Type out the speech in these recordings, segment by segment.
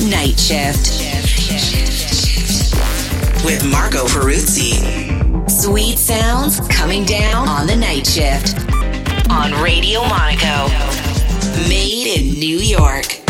Night Shift. With Marco Peruzzi. Sweet sounds coming down on the night shift. On Radio Monaco. Made in New York.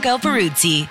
Marco Peruzzi.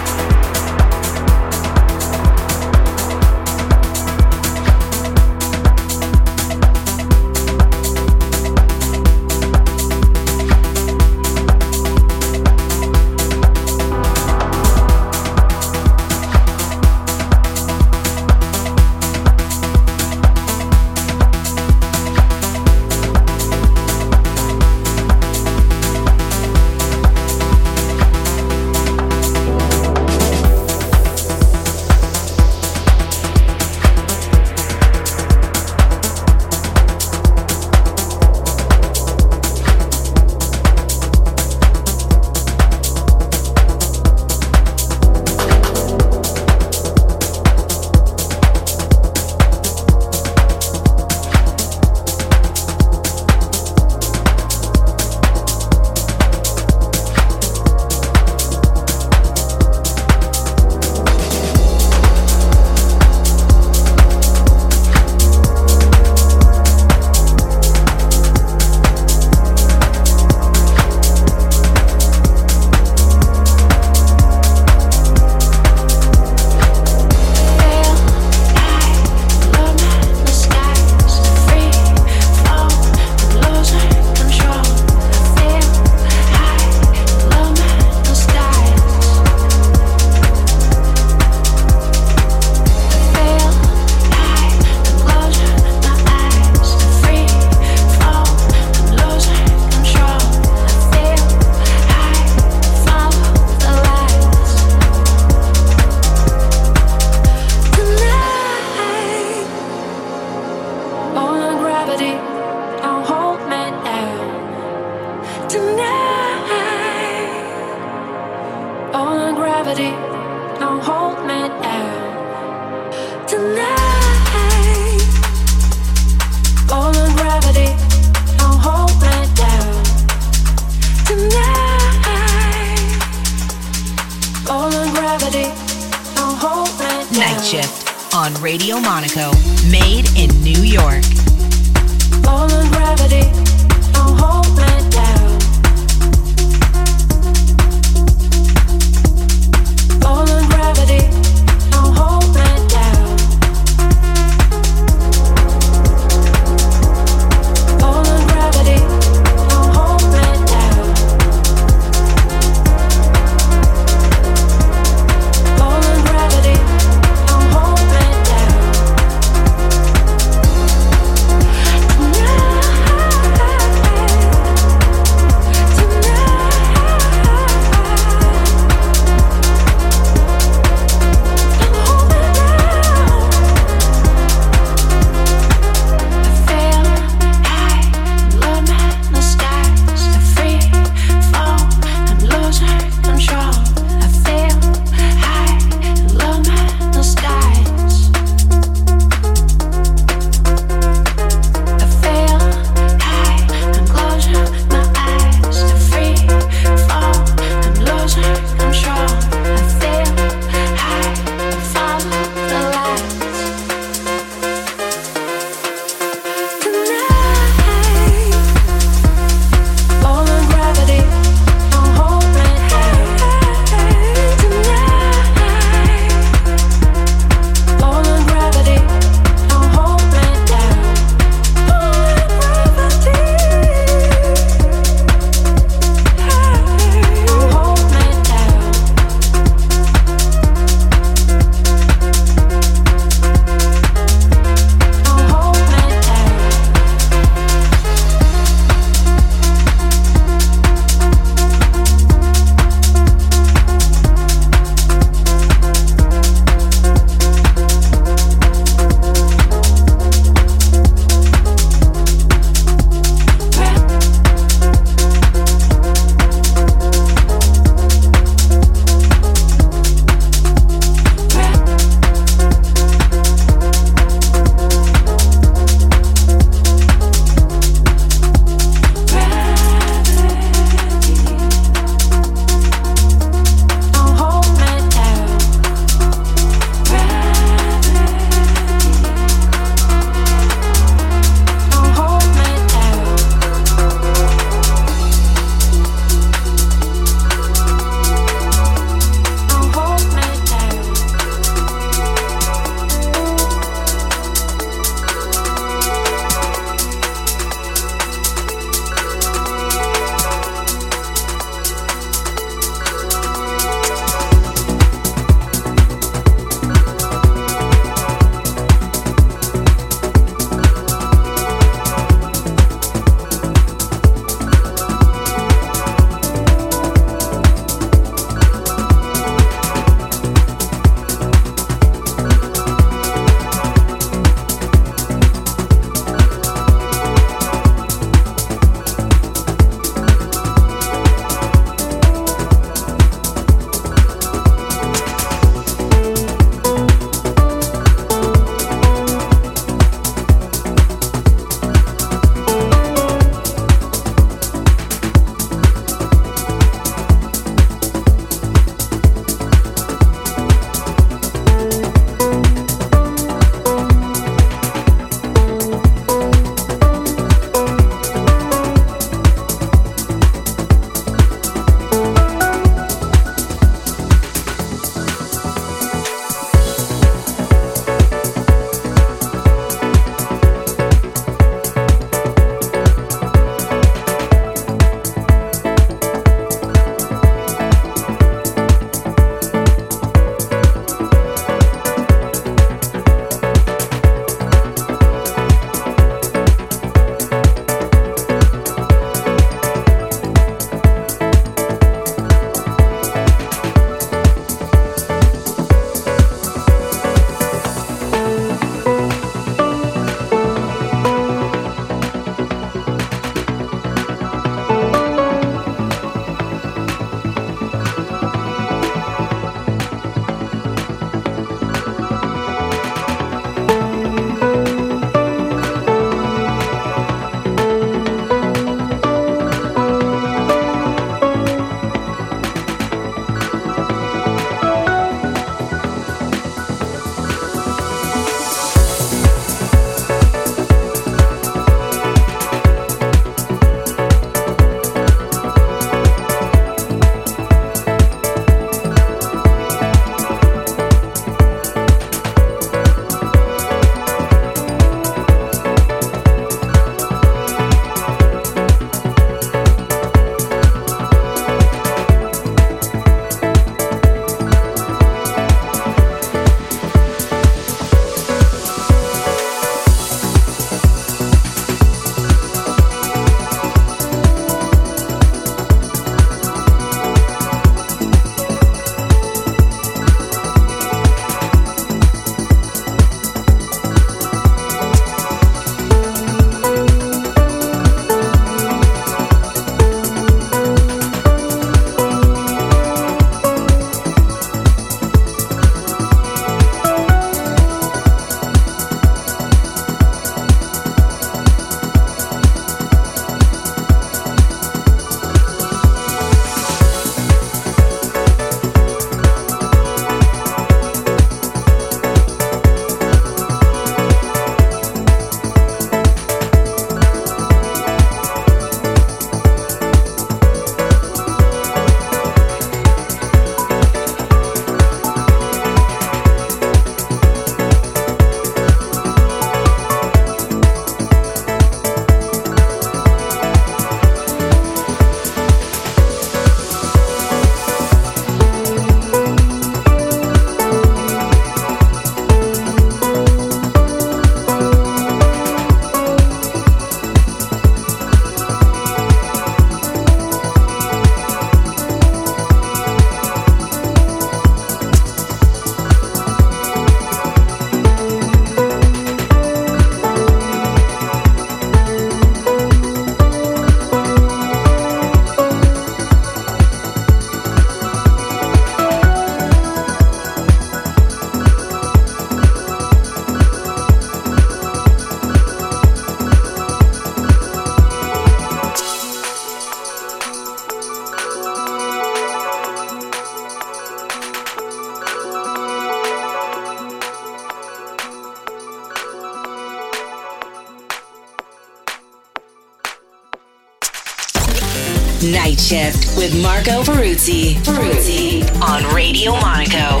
Shift with Marco Peruzzi. Peruzzi on Radio Monaco.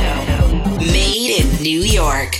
Made in New York.